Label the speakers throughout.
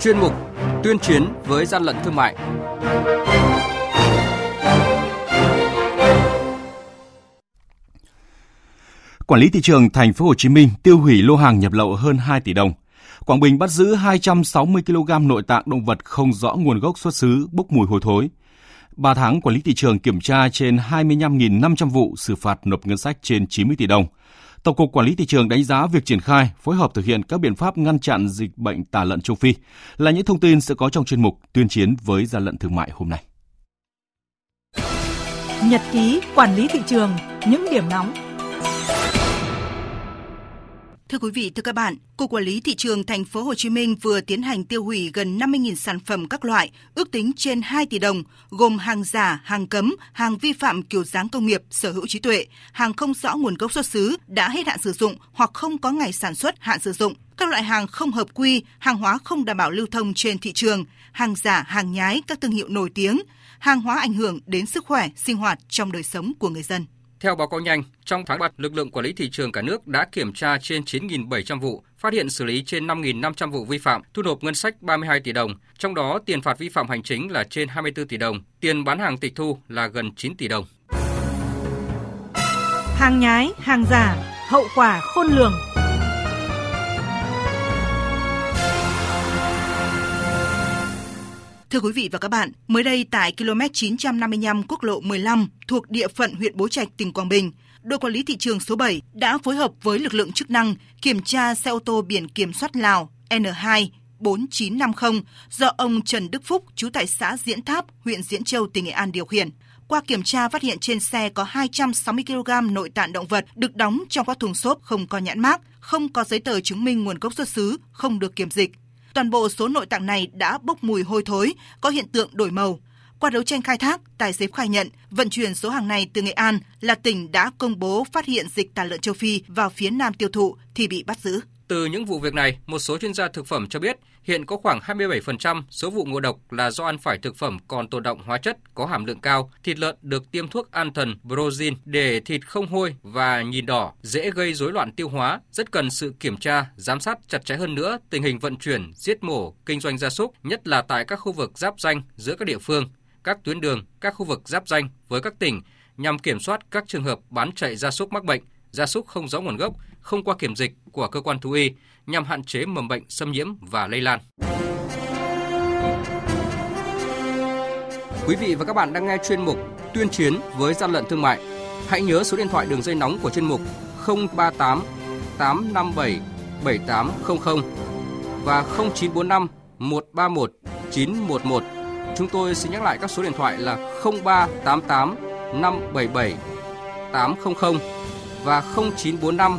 Speaker 1: chuyên mục Tuyên chiến với gian lận thương mại.
Speaker 2: Quản lý thị trường thành phố Hồ Chí Minh tiêu hủy lô hàng nhập lậu hơn 2 tỷ đồng. Quảng Bình bắt giữ 260 kg nội tạng động vật không rõ nguồn gốc xuất xứ, bốc mùi hôi thối. 3 tháng quản lý thị trường kiểm tra trên 25.500 vụ, xử phạt nộp ngân sách trên 90 tỷ đồng. Tổng cục Quản lý thị trường đánh giá việc triển khai, phối hợp thực hiện các biện pháp ngăn chặn dịch bệnh tả lợn châu Phi là những thông tin sẽ có trong chuyên mục tuyên chiến với gian lận thương mại hôm nay.
Speaker 3: Nhật ký quản lý thị trường, những điểm nóng
Speaker 4: Thưa quý vị, thưa các bạn, Cục Quản lý thị trường thành phố Hồ Chí Minh vừa tiến hành tiêu hủy gần 50.000 sản phẩm các loại, ước tính trên 2 tỷ đồng, gồm hàng giả, hàng cấm, hàng vi phạm kiểu dáng công nghiệp, sở hữu trí tuệ, hàng không rõ nguồn gốc xuất xứ, đã hết hạn sử dụng hoặc không có ngày sản xuất hạn sử dụng, các loại hàng không hợp quy, hàng hóa không đảm bảo lưu thông trên thị trường, hàng giả, hàng nhái các thương hiệu nổi tiếng, hàng hóa ảnh hưởng đến sức khỏe, sinh hoạt trong đời sống của người dân.
Speaker 1: Theo báo cáo nhanh, trong tháng 3, lực lượng quản lý thị trường cả nước đã kiểm tra trên 9.700 vụ, phát hiện xử lý trên 5.500 vụ vi phạm, thu nộp ngân sách 32 tỷ đồng. Trong đó, tiền phạt vi phạm hành chính là trên 24 tỷ đồng, tiền bán hàng tịch thu là gần 9 tỷ đồng.
Speaker 3: Hàng nhái, hàng giả, hậu quả khôn lường.
Speaker 4: Thưa quý vị và các bạn, mới đây tại km 955 quốc lộ 15 thuộc địa phận huyện Bố Trạch, tỉnh Quảng Bình, đội quản lý thị trường số 7 đã phối hợp với lực lượng chức năng kiểm tra xe ô tô biển kiểm soát Lào N2 4950 do ông Trần Đức Phúc, trú tại xã Diễn Tháp, huyện Diễn Châu, tỉnh Nghệ An điều khiển. Qua kiểm tra phát hiện trên xe có 260 kg nội tạng động vật được đóng trong các thùng xốp không có nhãn mác, không có giấy tờ chứng minh nguồn gốc xuất xứ, không được kiểm dịch. Toàn bộ số nội tạng này đã bốc mùi hôi thối, có hiện tượng đổi màu. Qua đấu tranh khai thác, tài xế khai nhận vận chuyển số hàng này từ Nghệ An là tỉnh đã công bố phát hiện dịch tả lợn châu Phi vào phía Nam tiêu thụ thì bị bắt giữ.
Speaker 1: Từ những vụ việc này, một số chuyên gia thực phẩm cho biết hiện có khoảng 27% số vụ ngộ độc là do ăn phải thực phẩm còn tồn động hóa chất có hàm lượng cao, thịt lợn được tiêm thuốc an thần Brozin để thịt không hôi và nhìn đỏ, dễ gây rối loạn tiêu hóa, rất cần sự kiểm tra, giám sát chặt chẽ hơn nữa tình hình vận chuyển, giết mổ, kinh doanh gia súc, nhất là tại các khu vực giáp danh giữa các địa phương, các tuyến đường, các khu vực giáp danh với các tỉnh nhằm kiểm soát các trường hợp bán chạy gia súc mắc bệnh, gia súc không rõ nguồn gốc, không qua kiểm dịch của cơ quan thú y nhằm hạn chế mầm bệnh xâm nhiễm và lây lan. Quý vị và các bạn đang nghe chuyên mục Tuyên chiến với gian lận thương mại. Hãy nhớ số điện thoại đường dây nóng của chuyên mục 038 857 7800 và 0945 131 911. Chúng tôi xin nhắc lại các số điện thoại là 0388 577 800 và 0945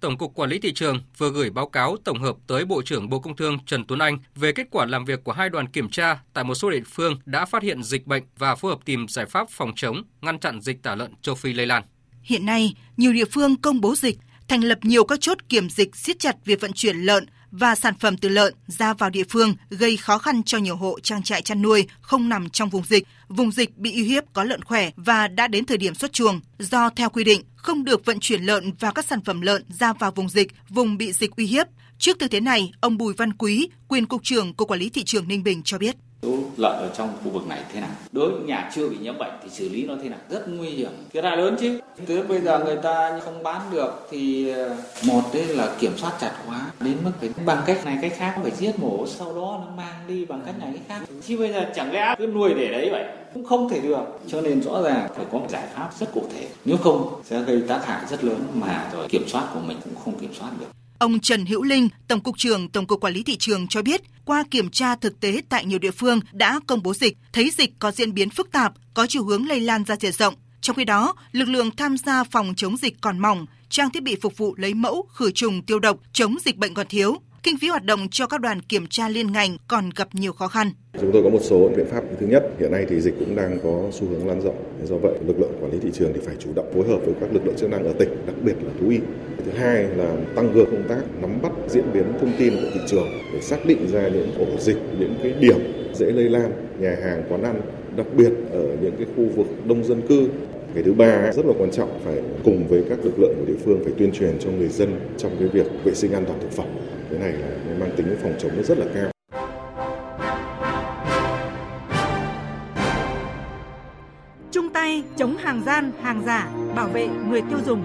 Speaker 1: Tổng cục Quản lý thị trường vừa gửi báo cáo tổng hợp tới Bộ trưởng Bộ Công Thương Trần Tuấn Anh về kết quả làm việc của hai đoàn kiểm tra tại một số địa phương đã phát hiện dịch bệnh và phối hợp tìm giải pháp phòng chống, ngăn chặn dịch tả lợn châu Phi lây lan.
Speaker 4: Hiện nay, nhiều địa phương công bố dịch, thành lập nhiều các chốt kiểm dịch siết chặt việc vận chuyển lợn và sản phẩm từ lợn ra vào địa phương gây khó khăn cho nhiều hộ trang trại chăn nuôi không nằm trong vùng dịch, vùng dịch bị uy hiếp có lợn khỏe và đã đến thời điểm xuất chuồng. Do theo quy định, không được vận chuyển lợn và các sản phẩm lợn ra vào vùng dịch, vùng bị dịch uy hiếp. Trước thực tế này, ông Bùi Văn Quý, quyền cục trưởng Cục Quản lý thị trường Ninh Bình cho biết
Speaker 5: số lợn ở trong khu vực này thế nào? Đối với nhà chưa bị nhiễm bệnh thì xử lý nó thế nào? Rất nguy hiểm. Thiệt hại lớn chứ? Từ bây giờ người ta không bán được thì ờ, một đấy là kiểm soát chặt quá đến mức phải bằng cách này cách khác phải giết mổ sau đó nó mang đi bằng cách này cách khác. Chứ bây giờ chẳng lẽ cứ nuôi để đấy vậy? Cũng không thể được. Cho nên rõ ràng phải có một giải pháp rất cụ thể. Nếu không sẽ gây tác hại rất lớn mà rồi kiểm soát của mình cũng không kiểm soát được
Speaker 4: Ông Trần Hữu Linh, Tổng cục trưởng Tổng cục Quản lý thị trường cho biết, qua kiểm tra thực tế tại nhiều địa phương đã công bố dịch, thấy dịch có diễn biến phức tạp, có chiều hướng lây lan ra diện rộng. Trong khi đó, lực lượng tham gia phòng chống dịch còn mỏng, trang thiết bị phục vụ lấy mẫu, khử trùng tiêu độc, chống dịch bệnh còn thiếu kinh phí hoạt động cho các đoàn kiểm tra liên ngành còn gặp nhiều khó khăn.
Speaker 6: Chúng tôi có một số biện pháp. Thứ nhất, hiện nay thì dịch cũng đang có xu hướng lan rộng. Do vậy, lực lượng quản lý thị trường thì phải chủ động phối hợp với các lực lượng chức năng ở tỉnh, đặc biệt là thú y. Thứ hai là tăng cường công tác nắm bắt diễn biến thông tin của thị trường để xác định ra những ổ dịch, những cái điểm dễ lây lan, nhà hàng, quán ăn, đặc biệt ở những cái khu vực đông dân cư cái thứ ba rất là quan trọng phải cùng với các lực lượng của địa phương phải tuyên truyền cho người dân trong cái việc vệ sinh an toàn thực phẩm. Cái này là mang tính phòng chống rất là cao.
Speaker 3: Chung tay chống hàng gian, hàng giả, bảo vệ người tiêu dùng.